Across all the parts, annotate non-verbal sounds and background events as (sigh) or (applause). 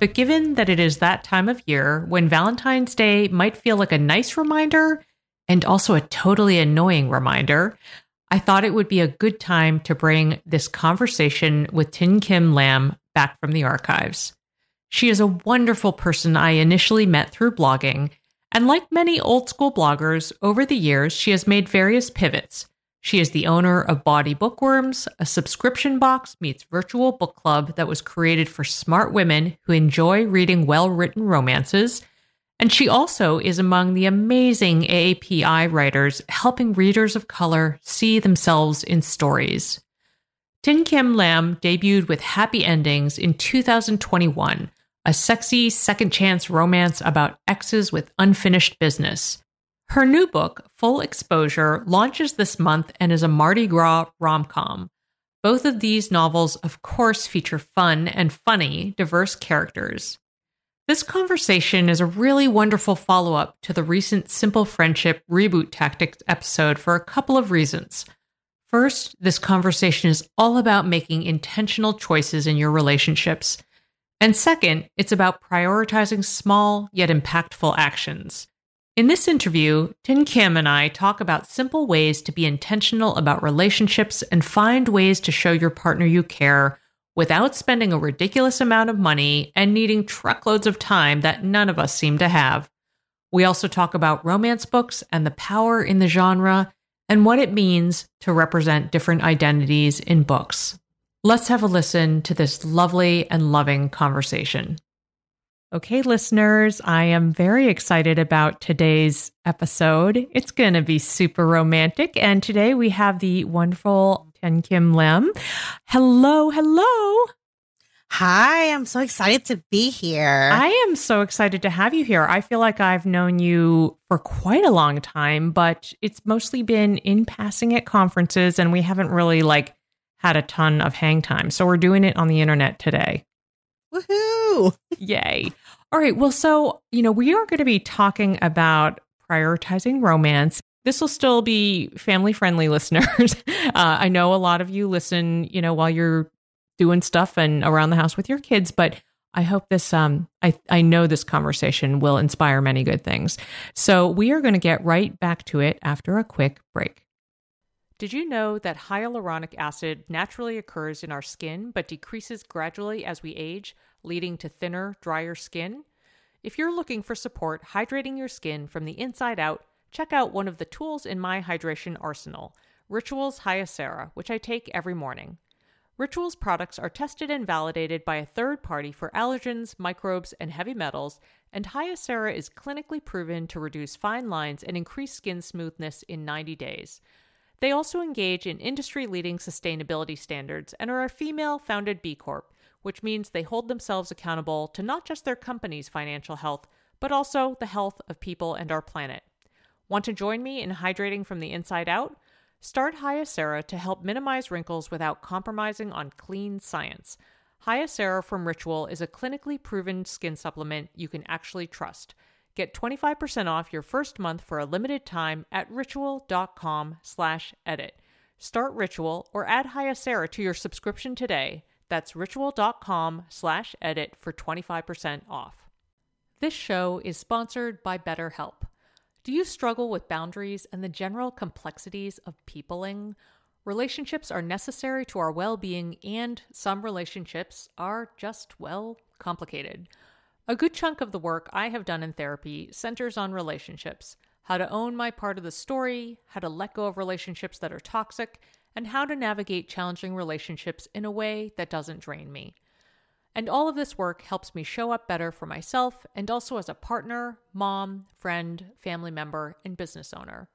But given that it is that time of year when Valentine's Day might feel like a nice reminder and also a totally annoying reminder, I thought it would be a good time to bring this conversation with Thien-Kim Lam back from the archives. She is a wonderful person I initially met through blogging, and like many old school bloggers, over the years, she has made various pivots she is the owner of Bawdy Bookworms, a subscription box meets virtual book club that was created for smart women who enjoy reading well written romances. And she also is among the amazing AAPI writers helping readers of color see themselves in stories. Thien-Kim Lam debuted with Happy Endings in 2021, a sexy second chance romance about exes with unfinished business. Her new book, Full Exposure, launches this month and is a Mardi Gras rom com. Both of these novels, of course, feature fun and funny, diverse characters. This conversation is a really wonderful follow up to the recent Simple Friendship Reboot Tactics episode for a couple of reasons. First, this conversation is all about making intentional choices in your relationships. And second, it's about prioritizing small yet impactful actions. In this interview, Thien-Kim and I talk about simple ways to be intentional about relationships and find ways to show your partner you care without spending a ridiculous amount of money and needing truckloads of time that none of us seem to have. We also talk about romance books and the power in the genre and what it means to represent different identities in books. Let's have a listen to this lovely and loving conversation. Okay, listeners, I am very excited about today's episode. It's going to be super romantic. And today we have the wonderful Thien-Kim Lam. Hello, hello. Hi, I'm so excited to be here. I am so excited to have you here. I feel like I've known you for quite a long time, but it's mostly been in passing at conferences and we haven't really like had a ton of hang time. So we're doing it on the internet today. Woohoo! Yay. All right. Well, so, you know, we are going to be talking about prioritizing romance. This will still be family friendly (laughs) listeners. uh, I know a lot of you listen, you know, while you're doing stuff and around the house with your kids, but I hope this um I I know this conversation will inspire many good things. So we are going to get right back to it after a quick break. Did you know that hyaluronic acid naturally occurs in our skin but decreases gradually as we age? leading to thinner, drier skin? If you're looking for support hydrating your skin from the inside out, check out one of the tools in my hydration arsenal, Rituals Hyacera, which I take every morning. Rituals products are tested and validated by a third party for allergens, microbes, and heavy metals, and Hyacera is clinically proven to reduce fine lines and increase skin smoothness in 90 days. They also engage in industry leading sustainability standards and are a female founded B Corp, which means they hold themselves accountable to not just their company's financial health, but also the health of people and our planet. Want to join me in hydrating from the inside out? Start Hyacera to help minimize wrinkles without compromising on clean science. Hyacera from Ritual is a clinically proven skin supplement you can actually trust. Get 25% off your first month for a limited time at ritual.com slash edit. Start Ritual or add Hyacera to your subscription today. That's ritual.com slash edit for 25% off. This show is sponsored by BetterHelp. Do you struggle with boundaries and the general complexities of peopling? Relationships are necessary to our well being, and some relationships are just, well, complicated. A good chunk of the work I have done in therapy centers on relationships how to own my part of the story, how to let go of relationships that are toxic, and how to navigate challenging relationships in a way that doesn't drain me. And all of this work helps me show up better for myself and also as a partner, mom, friend, family member, and business owner.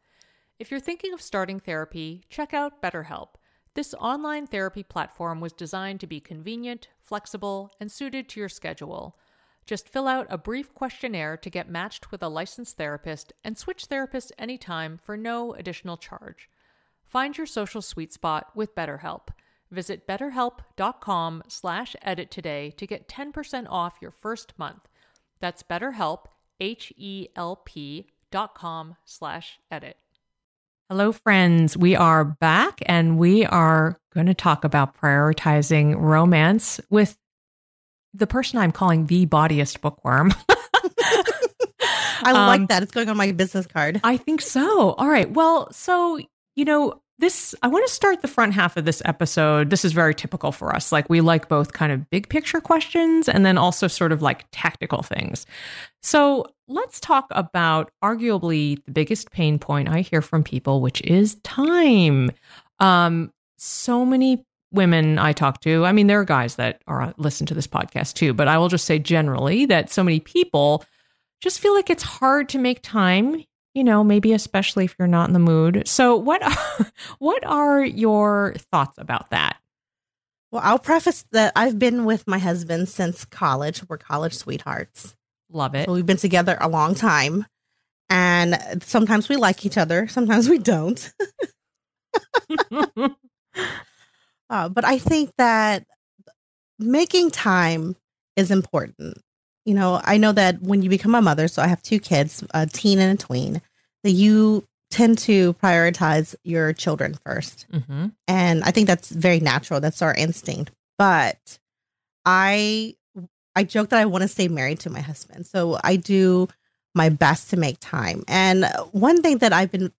If you're thinking of starting therapy, check out BetterHelp. This online therapy platform was designed to be convenient, flexible, and suited to your schedule. Just fill out a brief questionnaire to get matched with a licensed therapist and switch therapists anytime for no additional charge. Find your social sweet spot with BetterHelp. Visit betterhelp.com slash edit today to get 10% off your first month. That's betterhelp, H-E-L-P dot com slash edit. Hello, friends. We are back and we are going to talk about prioritizing romance with the person I'm calling the bawdiest bookworm. (laughs) I like um, that. It's going on my business card. I think so. All right. Well, so, you know, this I want to start the front half of this episode. This is very typical for us. Like we like both kind of big picture questions and then also sort of like tactical things. So, let's talk about arguably the biggest pain point I hear from people, which is time. Um so many women I talk to, I mean there are guys that are listen to this podcast too, but I will just say generally that so many people just feel like it's hard to make time you know, maybe especially if you're not in the mood. So what are, (laughs) what are your thoughts about that? Well, I'll preface that I've been with my husband since college. We're college sweethearts. Love it. So we've been together a long time. And sometimes we like each other, sometimes we don't. (laughs) (laughs) uh, but I think that making time is important you know, I know that when you become a mother, so I have two kids, a teen and a tween, that you tend to prioritize your children 1st mm-hmm. And I think that's very natural. That's our instinct. But I I joke that I want to stay married to my husband. So I do my best to make time. And one thing that I've been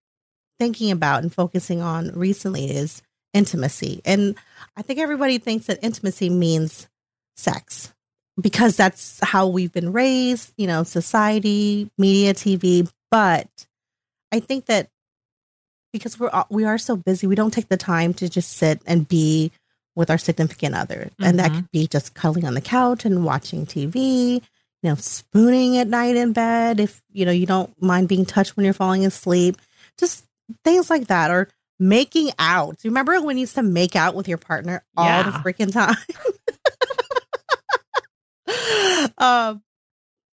thinking about and focusing on recently is intimacy. And I think everybody thinks that intimacy means sex because that's how we've been raised, you know, society, media, TV. But I think that because we're we are so busy, we don't take the time to just sit and be with our significant other, mm-hmm. and that mm-hmm. could be just cuddling on the couch and watching TV. You know, spooning at night in bed if you know you don't mind being touched when you're falling asleep. Just things like that, or making out. Do you remember when you used to make out with your partner all yeah. the freaking time? (laughs) (laughs) um,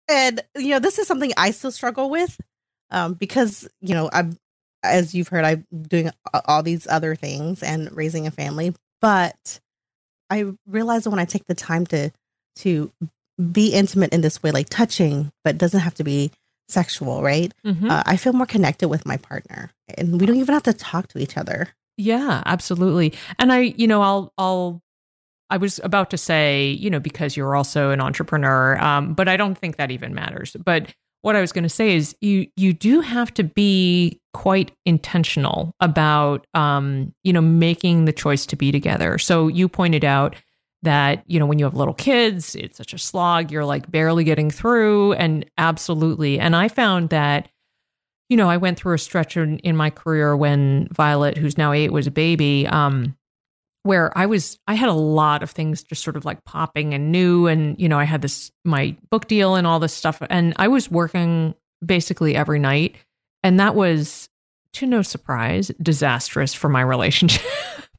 and you know, this is something I still struggle with, um, because you know, I'm as you've heard, I'm doing all these other things and raising a family, but I realize that when I take the time to to be intimate in this way, like touching, but doesn't have to be sexual, right? Mm-hmm. Uh, I feel more connected with my partner, and we don't even have to talk to each other. Yeah, absolutely. And I, you know, I'll I'll I was about to say, you know, because you're also an entrepreneur, um, but I don't think that even matters. But what I was going to say is, you you do have to be quite intentional about, um, you know, making the choice to be together. So you pointed out that you know when you have little kids, it's such a slog. You're like barely getting through, and absolutely. And I found that you know, I went through a stretch in, in, my career when Violet, who's now eight, was a baby. Um, where I was, I had a lot of things just sort of like popping and new. And, you know, I had this, my book deal and all this stuff. And I was working basically every night. And that was to no surprise, disastrous for my relationship.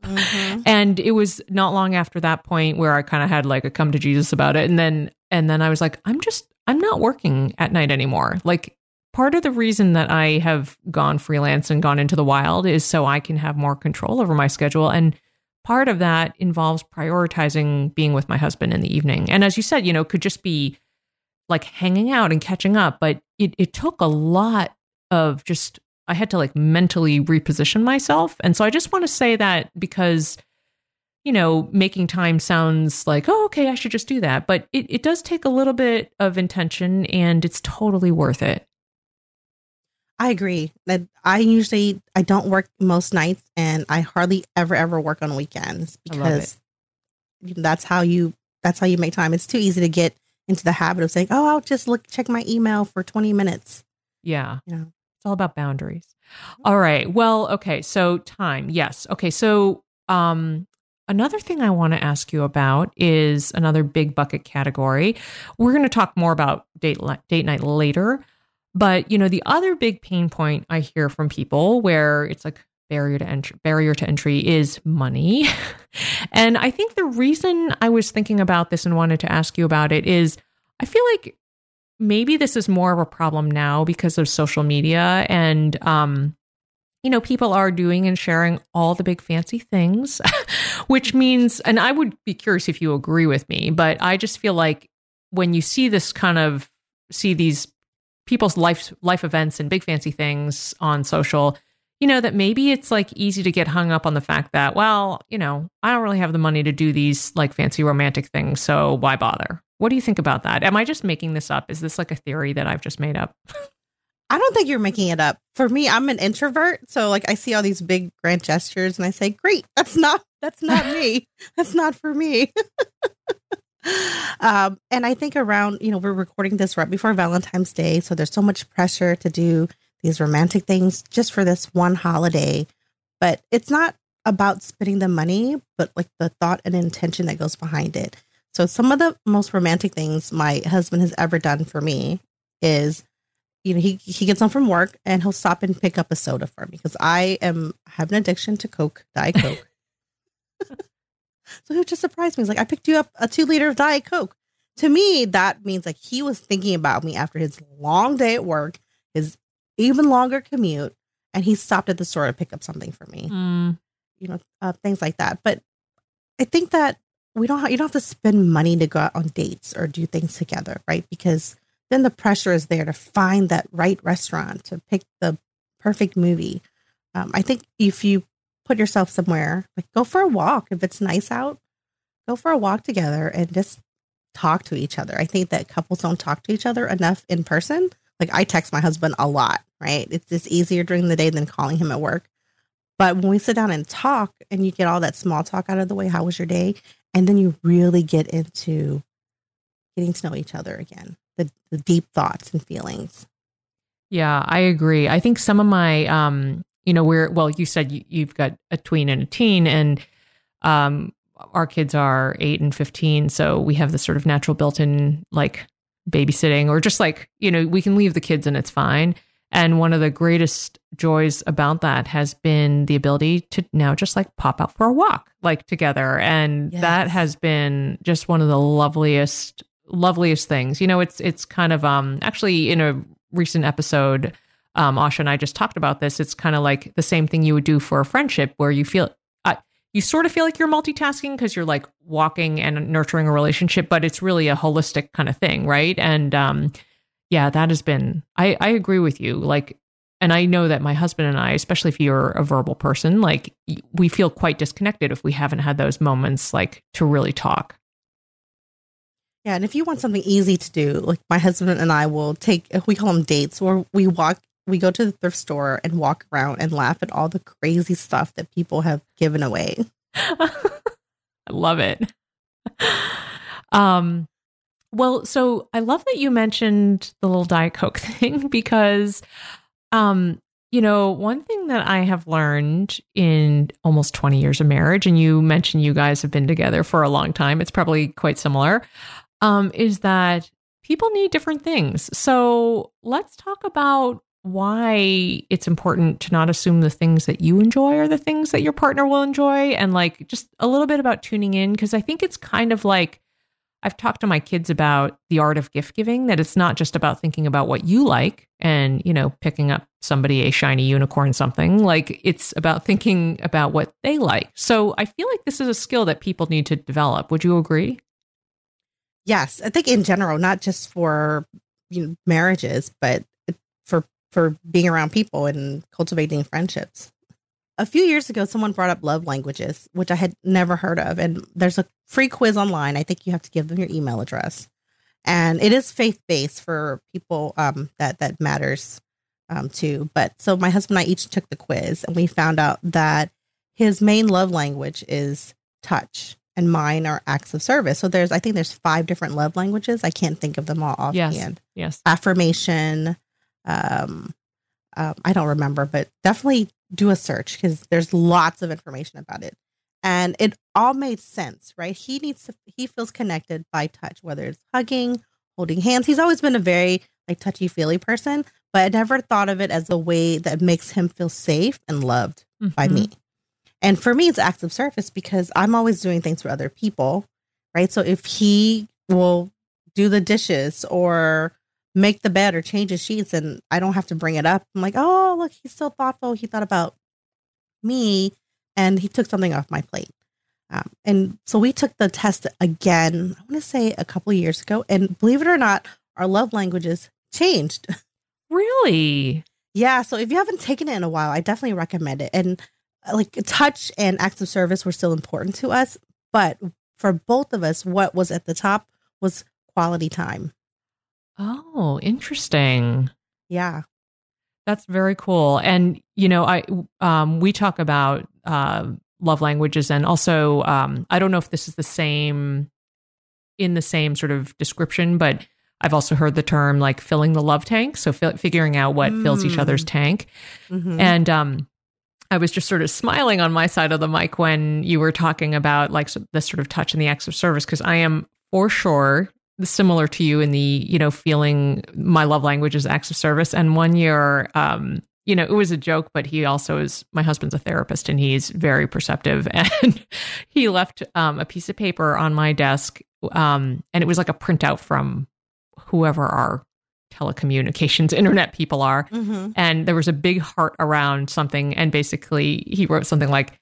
Mm-hmm. (laughs) and it was not long after that point where I kind of had like a come to Jesus about it. And then, and then I was like, I'm just, I'm not working at night anymore. Like, part of the reason that I have gone freelance and gone into the wild is so I can have more control over my schedule. And part of that involves prioritizing being with my husband in the evening. And as you said, you know, could just be like hanging out and catching up, but it, it took a lot of just I had to like mentally reposition myself. And so I just want to say that because, you know, making time sounds like, oh, okay, I should just do that. But it, it does take a little bit of intention and it's totally worth it. I agree. That I usually I don't work most nights and I hardly ever ever work on weekends because that's how you that's how you make time. It's too easy to get into the habit of saying, "Oh, I'll just look check my email for 20 minutes." Yeah. You know. It's all about boundaries. All right. Well, okay. So time. Yes. Okay. So um another thing I want to ask you about is another big bucket category. We're going to talk more about date date night later, but you know, the other big pain point I hear from people where it's like barrier to entry barrier to entry is money. (laughs) and I think the reason I was thinking about this and wanted to ask you about it is I feel like maybe this is more of a problem now because of social media and um you know people are doing and sharing all the big fancy things (laughs) which means and I would be curious if you agree with me but I just feel like when you see this kind of see these people's life life events and big fancy things on social you know that maybe it's like easy to get hung up on the fact that well you know I don't really have the money to do these like fancy romantic things so why bother what do you think about that? Am I just making this up? Is this like a theory that I've just made up? (laughs) I don't think you're making it up. For me, I'm an introvert, so like I see all these big grand gestures and I say, "Great, that's not that's not (laughs) me. That's not for me." (laughs) um, and I think around, you know, we're recording this right before Valentine's Day, so there's so much pressure to do these romantic things just for this one holiday. But it's not about spending the money, but like the thought and intention that goes behind it. So some of the most romantic things my husband has ever done for me is you know he he gets home from work and he'll stop and pick up a soda for me because I am have an addiction to Coke, Diet Coke. (laughs) so he just surprised me. He's like, I picked you up a two liter of Diet Coke. To me, that means like he was thinking about me after his long day at work, his even longer commute, and he stopped at the store to pick up something for me. Mm. You know, uh, things like that. But I think that we don't have, you don't have to spend money to go out on dates or do things together, right? Because then the pressure is there to find that right restaurant, to pick the perfect movie. Um, I think if you put yourself somewhere, like go for a walk. If it's nice out, go for a walk together and just talk to each other. I think that couples don't talk to each other enough in person. Like I text my husband a lot, right? It's just easier during the day than calling him at work. But when we sit down and talk and you get all that small talk out of the way, how was your day? and then you really get into getting to know each other again the, the deep thoughts and feelings yeah i agree i think some of my um you know we're well you said you, you've got a tween and a teen and um our kids are 8 and 15 so we have this sort of natural built-in like babysitting or just like you know we can leave the kids and it's fine and one of the greatest joys about that has been the ability to now just like pop out for a walk like together. And yes. that has been just one of the loveliest, loveliest things. You know, it's, it's kind of, um, actually in a recent episode, um, Asha and I just talked about this. It's kind of like the same thing you would do for a friendship where you feel, uh, you sort of feel like you're multitasking because you're like walking and nurturing a relationship, but it's really a holistic kind of thing. Right. And, um, yeah, that has been, I, I agree with you. Like, and I know that my husband and I, especially if you're a verbal person, like we feel quite disconnected if we haven't had those moments like to really talk. Yeah, and if you want something easy to do, like my husband and I will take we call them dates where we walk we go to the thrift store and walk around and laugh at all the crazy stuff that people have given away. (laughs) I love it. Um well, so I love that you mentioned the little Diet Coke (laughs) thing because, um, you know, one thing that I have learned in almost 20 years of marriage, and you mentioned you guys have been together for a long time, it's probably quite similar, um, is that people need different things. So let's talk about why it's important to not assume the things that you enjoy are the things that your partner will enjoy and like just a little bit about tuning in because I think it's kind of like I've talked to my kids about the art of gift giving that it's not just about thinking about what you like and, you know, picking up somebody a shiny unicorn something. Like it's about thinking about what they like. So I feel like this is a skill that people need to develop. Would you agree? Yes, I think in general, not just for you know, marriages, but for being around people and cultivating friendships. A few years ago, someone brought up love languages, which I had never heard of. And there's a free quiz online. I think you have to give them your email address, and it is faith based for people um, that that matters um, to. But so my husband and I each took the quiz, and we found out that his main love language is touch and mine are acts of service. So there's, I think there's five different love languages. I can't think of them all offhand. Yes. yes. Affirmation. Um, um, I don't remember, but definitely do a search because there's lots of information about it. And it all made sense, right? He needs to, he feels connected by touch, whether it's hugging, holding hands. He's always been a very like touchy feely person, but I never thought of it as a way that makes him feel safe and loved mm-hmm. by me. And for me, it's acts of service because I'm always doing things for other people, right? So if he will do the dishes or make the bed or change his sheets and I don't have to bring it up, I'm like, oh, look, he's so thoughtful. He thought about me and he took something off my plate. Um, and so we took the test again, I want to say a couple years ago. And believe it or not, our love languages changed. (laughs) Really? Yeah. So if you haven't taken it in a while, I definitely recommend it. And like touch and acts of service were still important to us, but for both of us, what was at the top was quality time. Oh, interesting. Yeah. That's very cool. And you know, I um we talk about uh love languages and also um I don't know if this is the same in the same sort of description, but I've also heard the term like filling the love tank, so fi- figuring out what mm. fills each other's mm. tank. Mm-hmm. And um I was just sort of smiling on my side of the mic when you were talking about like this sort of touch and the acts of service because I am for sure similar to you in the you know feeling my love language is acts of service. And one year, um, you know, it was a joke, but he also is my husband's a therapist and he's very perceptive, (laughs) and he left um, a piece of paper on my desk, um, and it was like a printout from whoever our telecommunications (laughs) internet people are. Mm-hmm. And there was a big heart around something. And basically, he wrote something like,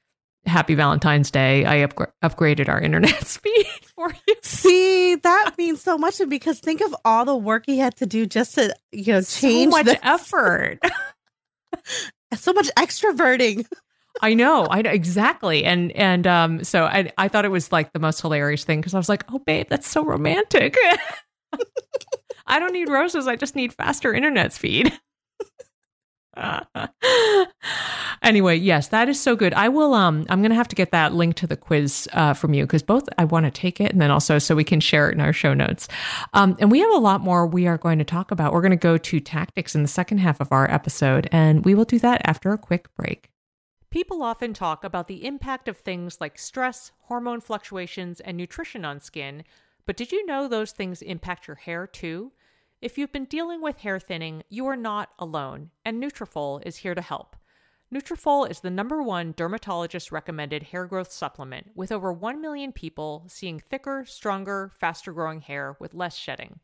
Happy Valentine's Day. I up- upgraded our (laughs) internet speed for you. See, that means so much because think of all the work he had to do just to, you know, change so much the- effort. (laughs) (laughs) so much extroverting. I know, I know exactly, and and um, so I I thought it was like the most hilarious thing because I was like, oh babe, that's so romantic. (laughs) I don't need roses. I just need faster internet speed. (laughs) anyway, yes, that is so good. I will. Um, I'm going to have to get that link to the quiz uh, from you because both I want to take it and then also so we can share it in our show notes. Um, and we have a lot more we are going to talk about. We're going to go to tactics in the second half of our episode, and we will do that after a quick break. People often talk about the impact of things like stress, hormone fluctuations, and nutrition on skin but did you know those things impact your hair too? If you've been dealing with hair thinning, you are not alone, and Nutrafol is here to help. Nutrafol is the number one dermatologist recommended hair growth supplement, with over 1 million people seeing thicker, stronger, faster growing hair with less shedding.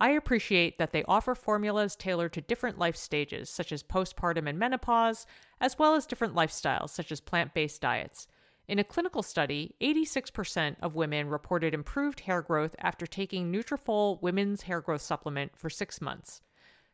I appreciate that they offer formulas tailored to different life stages, such as postpartum and menopause, as well as different lifestyles, such as plant based diets. In a clinical study, 86% of women reported improved hair growth after taking Nutrafol Women's Hair Growth Supplement for six months.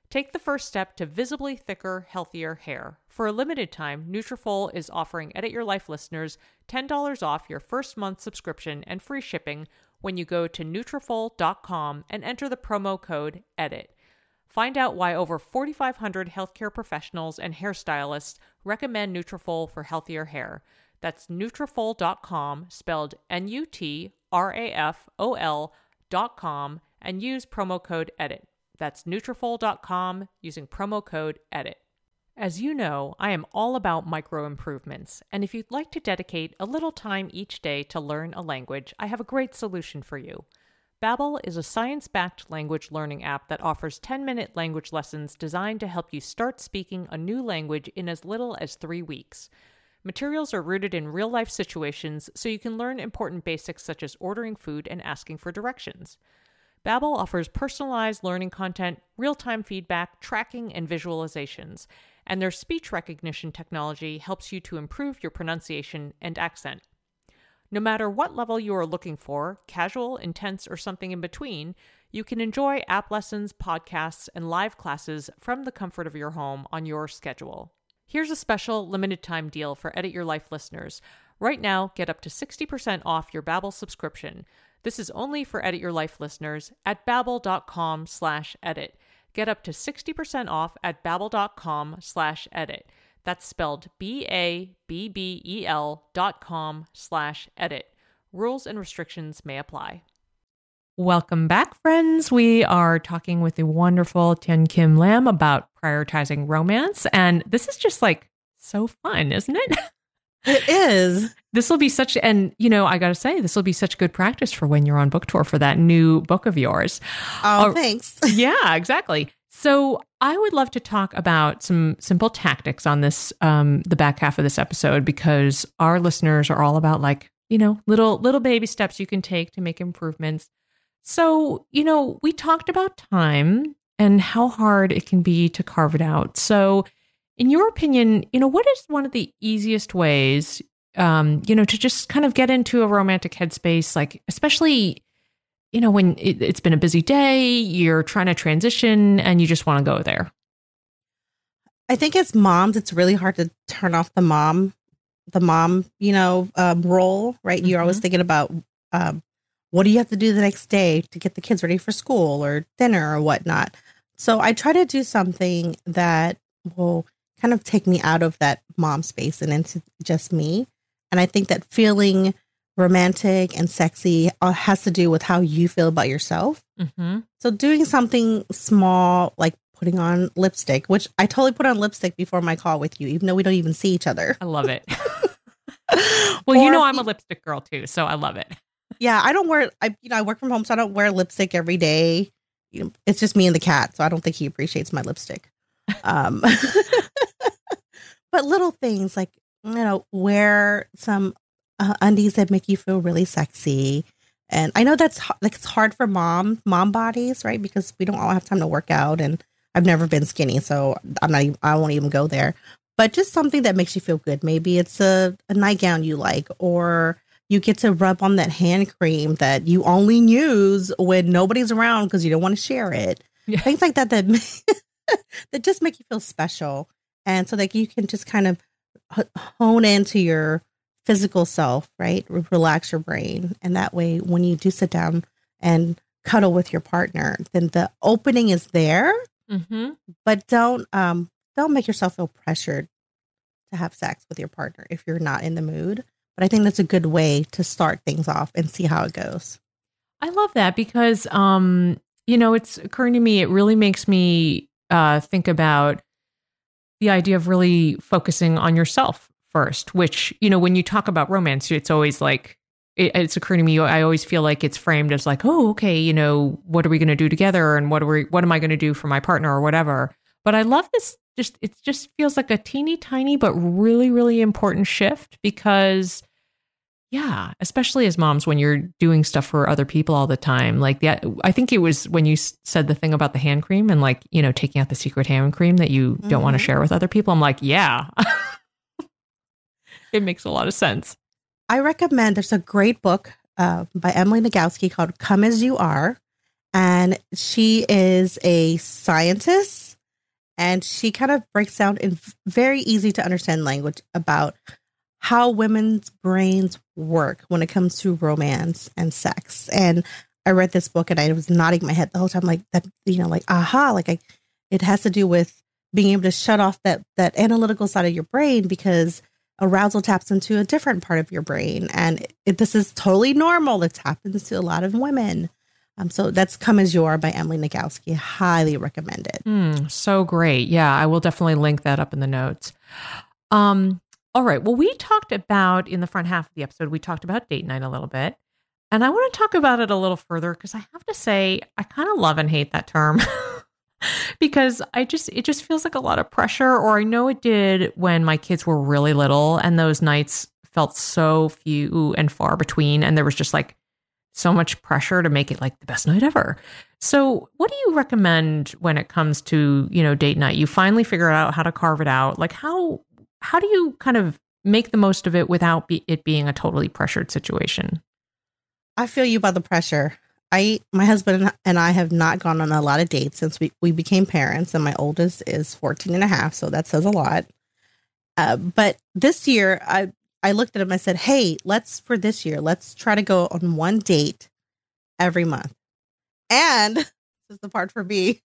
Take the first step to visibly thicker, healthier hair. For a limited time, Nutrafol is offering Edit Your Life listeners $10 off your first month subscription and free shipping when you go to Nutrafol.com and enter the promo code EDIT. Find out why over 4,500 healthcare professionals and hairstylists recommend Nutrafol for healthier hair. That's Nutrafol.com, spelled N-U-T-R-A-F-O-L dot com, and use promo code EDIT. That's Nutrafol.com using promo code EDIT. As you know, I am all about micro improvements, and if you'd like to dedicate a little time each day to learn a language, I have a great solution for you. Babbel is a science-backed language learning app that offers 10-minute language lessons designed to help you start speaking a new language in as little as 3 weeks. Materials are rooted in real-life situations so you can learn important basics such as ordering food and asking for directions. Babbel offers personalized learning content, real-time feedback, tracking, and visualizations, and their speech recognition technology helps you to improve your pronunciation and accent. No matter what level you are looking for, casual, intense, or something in between, you can enjoy app lessons, podcasts, and live classes from the comfort of your home on your schedule. Here's a special limited time deal for Edit Your Life listeners. Right now, get up to 60% off your Babbel subscription. This is only for Edit Your Life listeners at babbel.com slash edit. Get up to 60% off at babbel.com slash edit. That's spelled B-A-B-B-E-L dot com slash edit. Rules and restrictions may apply. Welcome back, friends. We are talking with the wonderful Thien-Kim Lam about prioritizing romance. And this is just like so fun, isn't it? (laughs) It is. This will be such, and you know, I got to say, this will be such good practice for when you're on book tour for that new book of yours. Oh, uh, thanks. (laughs) yeah, exactly. So I would love to talk about some simple tactics on this, um, the back half of this episode, because our listeners are all about like, you know, little little baby steps you can take to make improvements. So, you know, we talked about time and how hard it can be to carve it out. So, in your opinion, you know, what is one of the easiest ways, um, you know, to just kind of get into a romantic headspace, like especially, you know, when it, it's been a busy day, you're trying to transition, and you just want to go there. I think as moms, it's really hard to turn off the mom, the mom, you know, um, role, right? Mm-hmm. You're always mm-hmm. thinking about um, what do you have to do the next day to get the kids ready for school or dinner or whatnot. So I try to do something that will kind of take me out of that mom space and into just me. And I think that feeling romantic and sexy uh, has to do with how you feel about yourself. Mm-hmm. So doing something small, like putting on lipstick, which I totally put on lipstick before my call with you, even though we don't even see each other. I love it. (laughs) well, or, you know, I'm a lipstick girl too, so I love it. Yeah, I don't wear. I you know I work from home, so I don't wear lipstick every day. You know, it's just me and the cat, so I don't think he appreciates my lipstick. Um, (laughs) but little things like you know wear some uh, undies that make you feel really sexy. And i know that's like it's hard for mom mom bodies right? Because we don't all have time to work out and i've never been skinny so i'm not even, i won't even go there. But just something that makes you feel good. Maybe it's a, a nightgown you like or you get to rub on that hand cream that you only use when nobody's around because you don't want to share it yeah. things like that that (laughs) that just make you feel special and so that you can just kind of hone into your physical self, right? Relax your brain. And that way, when you do sit down and cuddle with your partner, then the opening is there. Mm-hmm. But don't um don't make yourself feel pressured to have sex with your partner if you're not in the mood. But I think that's a good way to start things off and see how it goes. I love that because um, you know, it's occurring to me, it really makes me uh think about the idea of really focusing on yourself first, which, you know, when you talk about romance, it's always like, it, it's occurring to me, I always feel like it's framed as like, oh, okay, you know, what are we going to do together? And what are we, what am I going to do for my partner or whatever? But I love this just, it just feels like a teeny tiny, but really, really important shift because yeah, especially as moms when you're doing stuff for other people all the time. Like that, I think it was when you said the thing about the hand cream and like, you know, taking out the secret hand cream that you mm-hmm. don't want to share with other people. I'm like, yeah, (laughs) it makes a lot of sense. I recommend there's a great book uh, by Emily Nagoski called Come As You Are. And she is a scientist and she kind of breaks down in very easy to understand language about how women's brains work when it comes to romance and sex. And I read this book and I was nodding my head the whole time, like that, you know, like, aha, like I, it has to do with being able to shut off that, that analytical side of your brain because arousal taps into a different part of your brain. And it, this is totally normal. This happens to a lot of women. Um, so that's Come As You Are by Emily Nagoski. Highly recommend it. Mm, so great. Yeah, I will definitely link that up in the notes. Um, all right. Well, we talked about in the front half of the episode, we talked about date night a little bit. And I want to talk about it a little further because I have to say, I kind of love and hate that term. (laughs) because I just it just feels like a lot of pressure or I know it did when my kids were really little and those nights felt so few and far between and there was just like so much pressure to make it like the best night ever. So, what do you recommend when it comes to, you know, date night? You finally figure out how to carve it out. Like how how do you kind of make the most of it without be, it being a totally pressured situation? I feel you about the pressure. I my husband and I have not gone on a lot of dates since we, we became parents and my oldest is 14 and a half, so that says a lot. Uh, but this year I I looked at him I said, "Hey, let's for this year, let's try to go on one date every month." And (laughs) this is the part for me.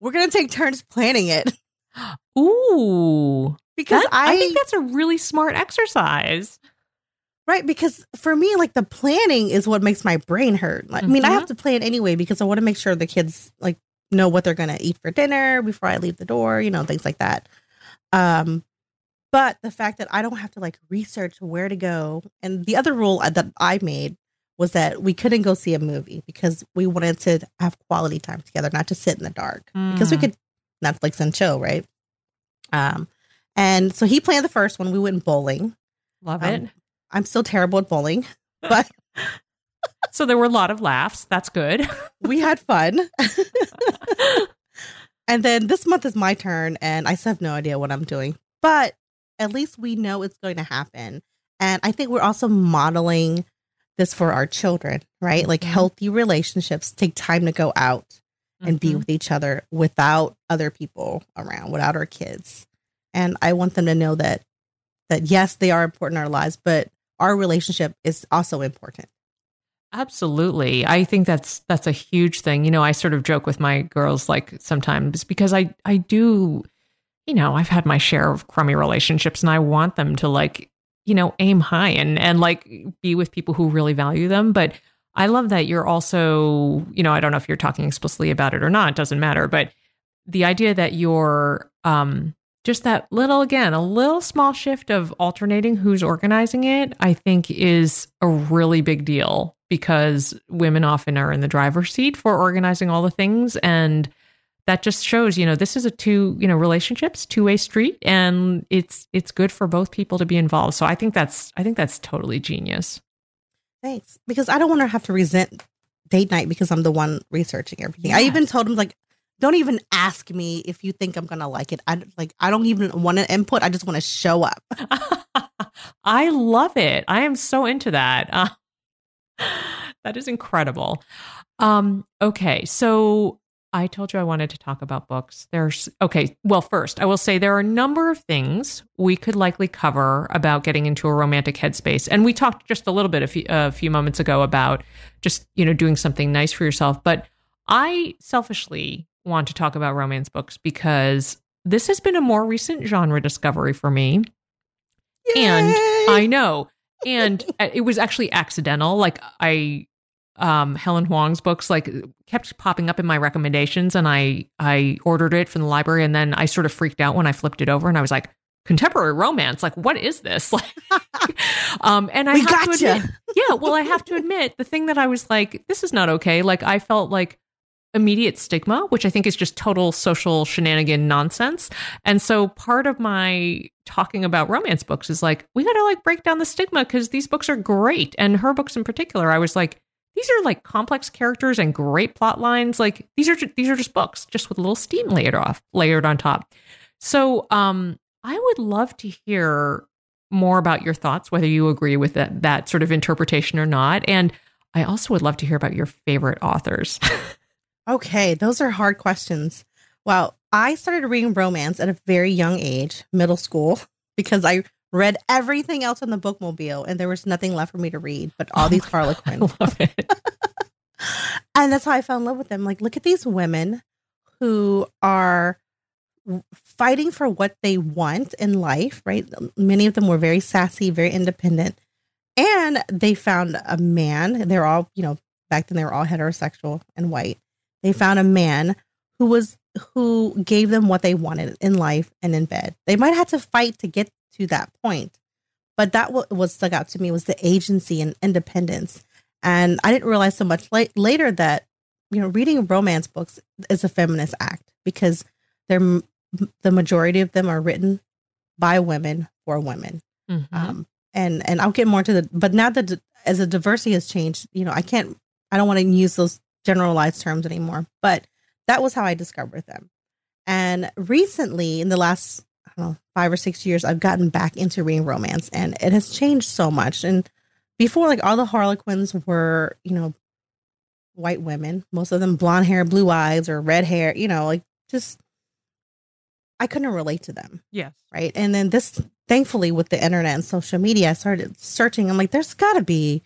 We're going to take turns planning it. (gasps) Ooh. Because that, I, I think that's a really smart exercise. Right, because for me, like the planning is what makes my brain hurt. Like, I mean, I have Mhm. to plan anyway because I want to make sure the kids like know what they're gonna eat for dinner before I leave the door, you know, things like that. Um, but the fact that I don't have to like research where to go, and the other rule that I made was that we couldn't go see a movie because we wanted to have quality time together, not to sit in the dark because we Mm. could Netflix and chill, right? Um, and so he planned the first one. We went bowling. Love Um, it. I'm still terrible at bowling, but (laughs) (laughs) So there were a lot of laughs. That's good. we had fun. (laughs) and then this month is my turn, and I still have no idea what I'm doing. But at least we know it's going to happen. And I think we're also modeling this for our children, right? Like Mhm. healthy relationships take time to go out and be Mhm. with each other without other people around, without our kids. And I want them to know that that yes, they are important in our lives, but our relationship is also important. Absolutely. I think that's that's a huge thing. You know, I sort of joke with my girls like sometimes because I I do you know, I've had my share of crummy relationships and I want them to like, you know, aim high and and like be with people who really value them, but I love that you're also, you know, I don't know if you're talking explicitly about it or not, it doesn't matter, but the idea that you're um just that little again a little small shift of alternating who's organizing it i think is a really big deal because women often are in the driver's seat for organizing all the things. And that just shows you know this is a two you know relationships two-way street and it's it's good for both people to be involved so i think that's i think that's totally genius Thanks. Because I don't want to have to resent date night because I'm the one researching everything. I even told him like, don't even ask me if you think I'm gonna like it. I like I don't even want to input. I just want to show up. (laughs) I love it. I am so into that. Uh, (laughs) that is incredible. Um, okay, so I told you I wanted to talk about books. There's okay. Well, first, I will say there are a number of things we could likely cover about getting into a romantic headspace, and we talked just a little bit a few, a few moments ago about just you know doing something nice for yourself. But I selfishly want to talk about romance books because this has been a more recent genre discovery for me. And I know. And uh, it was actually accidental. Like I um Helen Hoang's books like kept popping up in my recommendations and I I ordered it from the library and then I sort of freaked out when I flipped it over and I was like contemporary romance? Like what is this? (laughs) Like um and I we have to admit yeah well i have to admit the thing that i was like this is not okay. Like i felt like immediate stigma which i think is just total social shenanigan nonsense and so part of my talking about romance books is like we gotta like break down the stigma because these books are great and her books in particular i was like these are like complex characters and great plot lines like these are these are just books just with a little steam layered off layered on top so um i would love to hear more about your thoughts, whether you agree with that, that sort of interpretation or not. And I also would love to hear about your favorite authors. (laughs) Okay, those are hard questions. Well, I started reading romance at a very young age, middle school, because I read everything else in the bookmobile and there was nothing left for me to read but all Oh these Harlequins. I love it. (laughs) and that's how I fell in love with them. Like, look at these women who are fighting for what they want in life, right? Many of them were very sassy, very independent. And they found a man. They're all, you know, back then they were all heterosexual and white. They found a man who was who gave them what they wanted in life and in bed. They might have to fight to get to that point. But that what, what stuck out to me was the agency and independence. And I didn't realize so much late, later that, you know, reading romance books is a feminist act because they're, the majority of them are written by women for women. Mhm. Um, and, and I'll get more to the, but now that as the diversity has changed, you know, I can't, I don't want to use those generalized terms anymore, but that was how I discovered them. And recently, in the last, know, five or six years, I've gotten back into reading romance and it has changed so much. And before, like all the Harlequins were, you know, white women, most of them blonde hair, blue eyes, or red hair, you know, like just, I couldn't relate to them. yes. Right. And then this, thankfully, with the internet and social media, I started searching. I'm like, there's got to be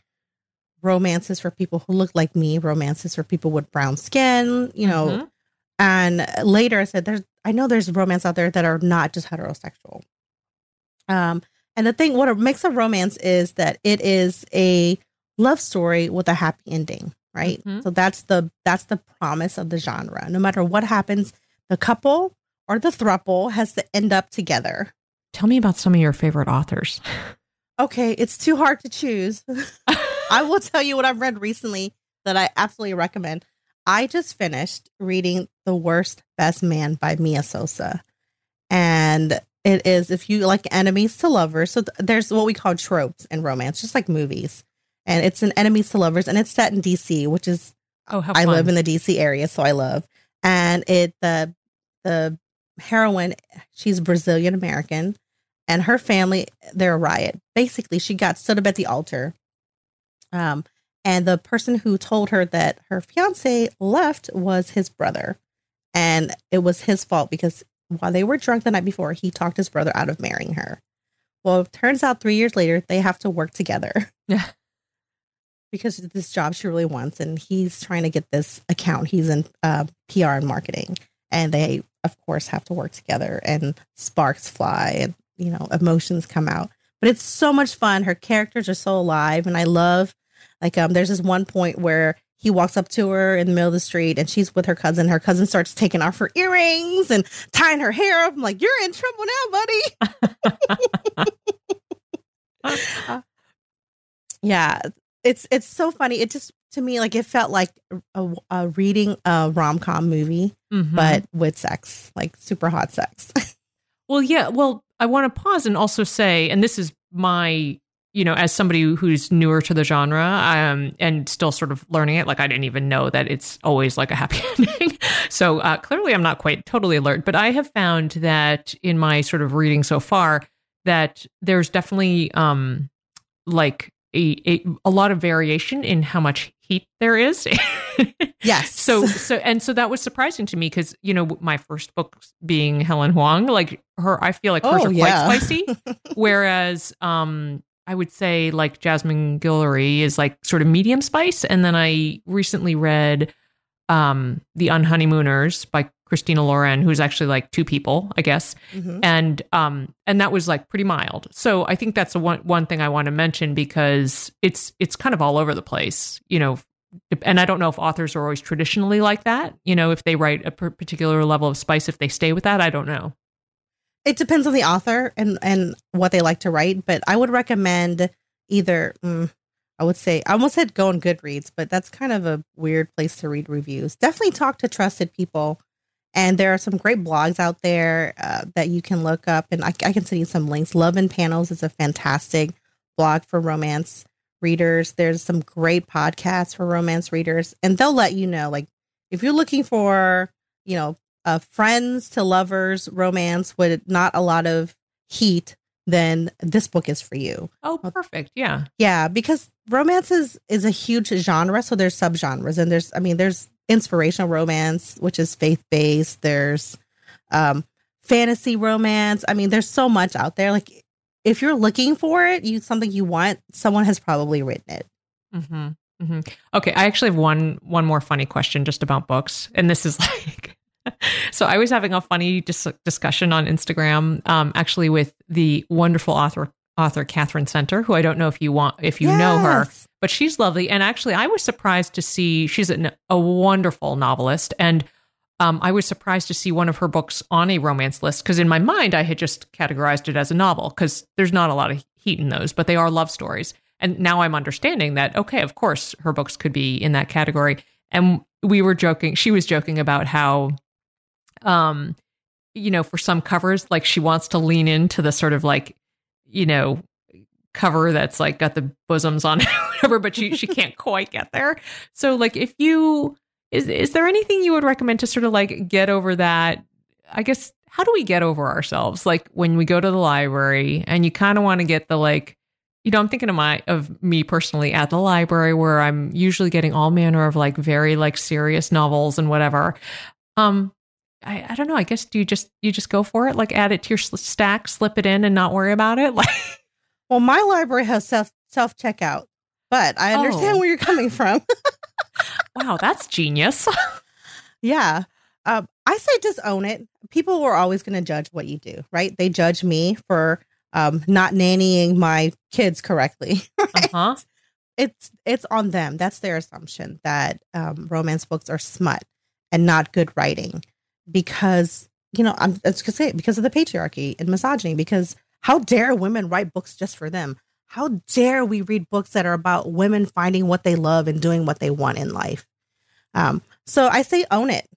romances for people who look like me, romances for people with brown skin, you know. Mhm. And later I said, there's, I know there's romance out there that are not just heterosexual. Um, and the thing, what makes a romance is that it is a love story with a happy ending, right? Mhm. So that's the that's the promise of the genre. No matter what happens, the couple or the thruple has to end up together. Tell me about some of your favorite authors. Okay, it's too hard to choose. (laughs) I will tell you what I've read recently that I absolutely recommend. I just finished reading The Worst Best Man by Mia Sosa. And it is, if you like enemies to lovers, so th- there's what we call tropes in romance, just like movies. And it's an enemies to lovers, and it's set in DC, which is Oh, how I live in the DC area, so I love. And it the the heroine, she's Brazilian American, and her family they're a riot. Basically, she got stood up at the altar. Um, and the person who told her that her fiance left was his brother, and it was his fault because while they were drunk the night before, he talked his brother out of marrying her. Well, it turns out three years later they have to work together. (laughs) Yeah. because this job she really wants and he's trying to get this account he's in uh, pr and marketing and they of course have to work together and sparks fly and you know emotions come out but it's so much fun her characters are so alive and i love like um there's this one point where he walks up to her in the middle of the street and she's with her cousin her cousin starts taking off her earrings and tying her hair up i'm like you're in trouble now buddy Uh, (laughs) yeah it's it's so funny it just to me like it felt like a, a reading a rom-com movie Mhm. but with sex like super hot sex (laughs) Well, yeah. Well, I want to pause and also say, and this is my, you know, as somebody who's newer to the genre um, and still sort of learning it, like I didn't even know that it's always like a happy (laughs) ending. so uh, clearly I'm not quite totally alert, but I have found that in my sort of reading so far, that there's definitely um, like a, a, a lot of variation in how much heat there is. (laughs) yes so so and so that was surprising to me because you know my first book being Helen Hoang, like her, I feel like hers Oh, are yeah. quite spicy, (laughs) whereas um I would say like Jasmine Guillory is like sort of medium spice, and then I recently read um The Unhoneymooners by Christina Lauren, who's actually like two people, I guess, Mhm. and um and that was like pretty mild. So i think that's the one one thing i want to mention because it's it's kind of all over the place you know and i don't know if authors are always traditionally like that. You know if they write a particular level of spice if they stay with that i don't know it depends on the author and and what they like to write but i would recommend either mm, i would say i almost said go on goodreads but that's kind of a weird place to read reviews. Definitely talk to trusted people and there are some great blogs out there uh, that you can look up and I, I can send you some links. Love in Panels is a fantastic blog for romance readers. There's some great podcasts for romance readers and they'll let you know like if you're looking for you know uh, friends to lovers romance with not a lot of heat then this book is for you. Oh perfect. Yeah. Yeah because romance is is a huge genre so there's subgenres and there's i mean there's inspirational romance which is faith-based there's um fantasy romance. I mean there's so much out there. Like if you're looking for it you something you want someone has probably written it. Hmm hmm Okay, I actually have one one more funny question just about books, and this is (laughs) like, (laughs) so I was having a funny dis- discussion on Instagram, um, actually with the wonderful author author Katherine Center, who I don't know if you want if you know her, but she's lovely, and actually I was surprised to see she's a, a wonderful novelist, and um, I was surprised to see one of her books on a romance list because in my mind I had just categorized it as a novel because there's not a lot of heat in those, but they are love stories. And now I'm understanding that, okay, of course, her books could be in that category. And we were joking, she was joking about how, um, you know, for some covers, like she wants to lean into the sort of like, you know, cover that's like got the bosoms on (laughs) whatever, but she she can't quite get there. So like if you is is there anything you would recommend to sort of like get over that? I guess how do we get over ourselves? Like when we go to the library and you kind of want to get the like you know, I'm thinking of my of me personally at the library where I'm usually getting all manner of like very like serious novels and whatever. Um, I, I don't know. I guess do you just you just go for it? Like add it to your stack, slip it in, and not worry about it. (laughs) Like, well, my library has self self checkout, but I understand oh. where you're coming from. (laughs) wow, that's genius. (laughs) yeah, um, I say just own it. People are always going to judge what you do, right? They judge me for um, not nannying my kids correctly. Right? Uh-huh. It's it's on them. That's their assumption that um, romance books are smut and not good writing because you know I'm just gonna say it, because of the patriarchy and misogyny. Because how dare women write books just for them? How dare we read books that are about women finding what they love and doing what they want in life? Um, so I say own it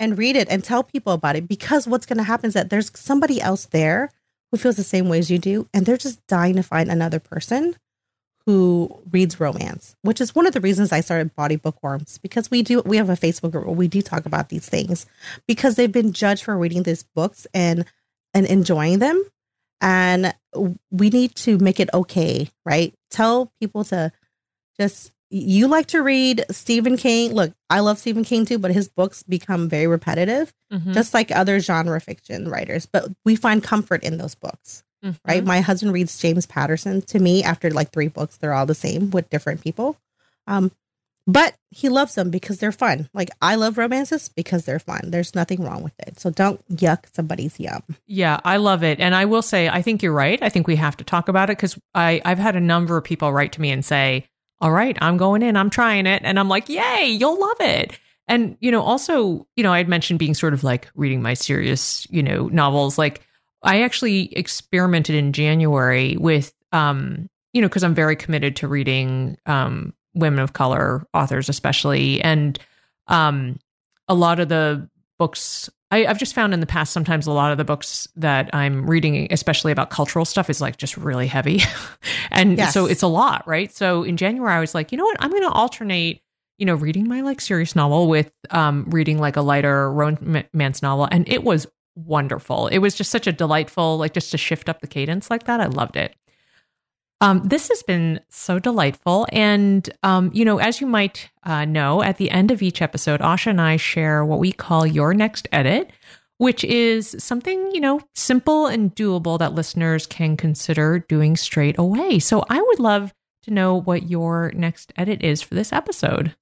and read it and tell people about it because what's going to happen is that there's somebody else there who feels the same way as you do, and they're just dying to find another person who reads romance, which is one of the reasons I started Bawdy Bookworms because we do we have a Facebook group where we do talk about these things because they've been judged for reading these books and and enjoying them, and we need to make it okay, right? Tell people to just you like to read Stephen King. Look, I love Stephen King too, but his books become very repetitive, mm-hmm. just like other genre fiction writers. But we find comfort in those books, mm-hmm. right? My husband reads James Patterson. To me, after like three books, they're all the same with different people. Um, but he loves them because they're fun. Like I love romances because they're fun. There's nothing wrong with it. So don't yuck somebody's yum. Yeah, I love it. And I will say, I think you're right. I think we have to talk about it because I I've had a number of people write to me and say all right, I'm going in, I'm trying it. And I'm like, yay, you'll love it. And, you know, also, you know, I had mentioned being sort of like reading my serious, you know, novels. Like I actually experimented in January with, um, you know, because I'm very committed to reading um, women of color authors, especially. And um, a lot of the books I, have just found in the past sometimes a lot of the books that I'm reading, especially about cultural stuff, is like just really heavy. (laughs) and yes. so it's a lot, right? So in January, I was like, you know what? I'm going to alternate, you know, reading my like serious novel with um, reading like a lighter romance novel. And it was wonderful. It was just such a delightful, like just to shift up the cadence like that. I loved it. Um, this has been so delightful. And, um, you know, as you might uh, know, at the end of each episode, Asha and I share what we call Your Next Edit, which is something, you know, simple and doable that listeners can consider doing straight away. So I would love to know what your next edit is for this episode.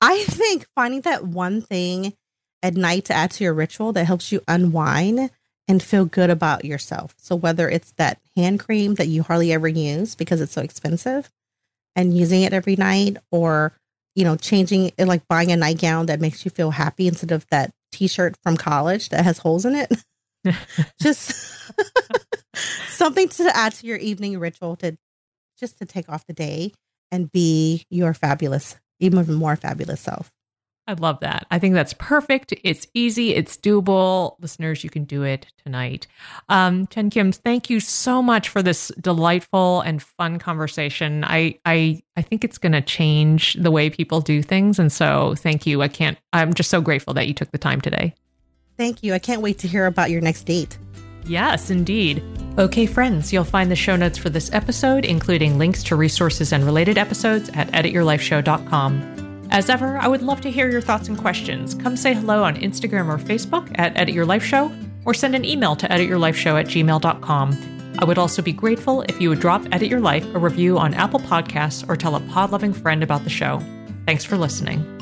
I think finding that one thing at night to add to your ritual that helps you unwind and feel good about yourself. So whether it's that hand cream that you hardly ever use because it's so expensive and using it every night or you know changing it like buying a nightgown that makes you feel happy instead of that t-shirt from college that has holes in it. (laughs) just (laughs) something to add to your evening ritual to just to take off the day and be your fabulous even more fabulous self. I love that. I think that's perfect. It's easy. It's doable. Listeners, you can do it tonight. Um, Thien-Kim, thank you so much for this delightful and fun conversation. I I I think it's going to change the way people do things, and so thank you. I can't. I'm just so grateful that you took the time today. Thank you. I can't wait to hear about your next date. Yes, indeed. Okay, friends, you'll find the show notes for this episode, including links to resources and related episodes at edityourlifeshow.com. As ever, I would love to hear your thoughts and questions. Come say hello on Instagram or Facebook at Edit Your Life Show, or send an email to edityourlifeshow at gmail.com. I would also be grateful if you would drop Edit Your Life a review on Apple Podcasts or tell a pod loving friend about the show. Thanks for listening.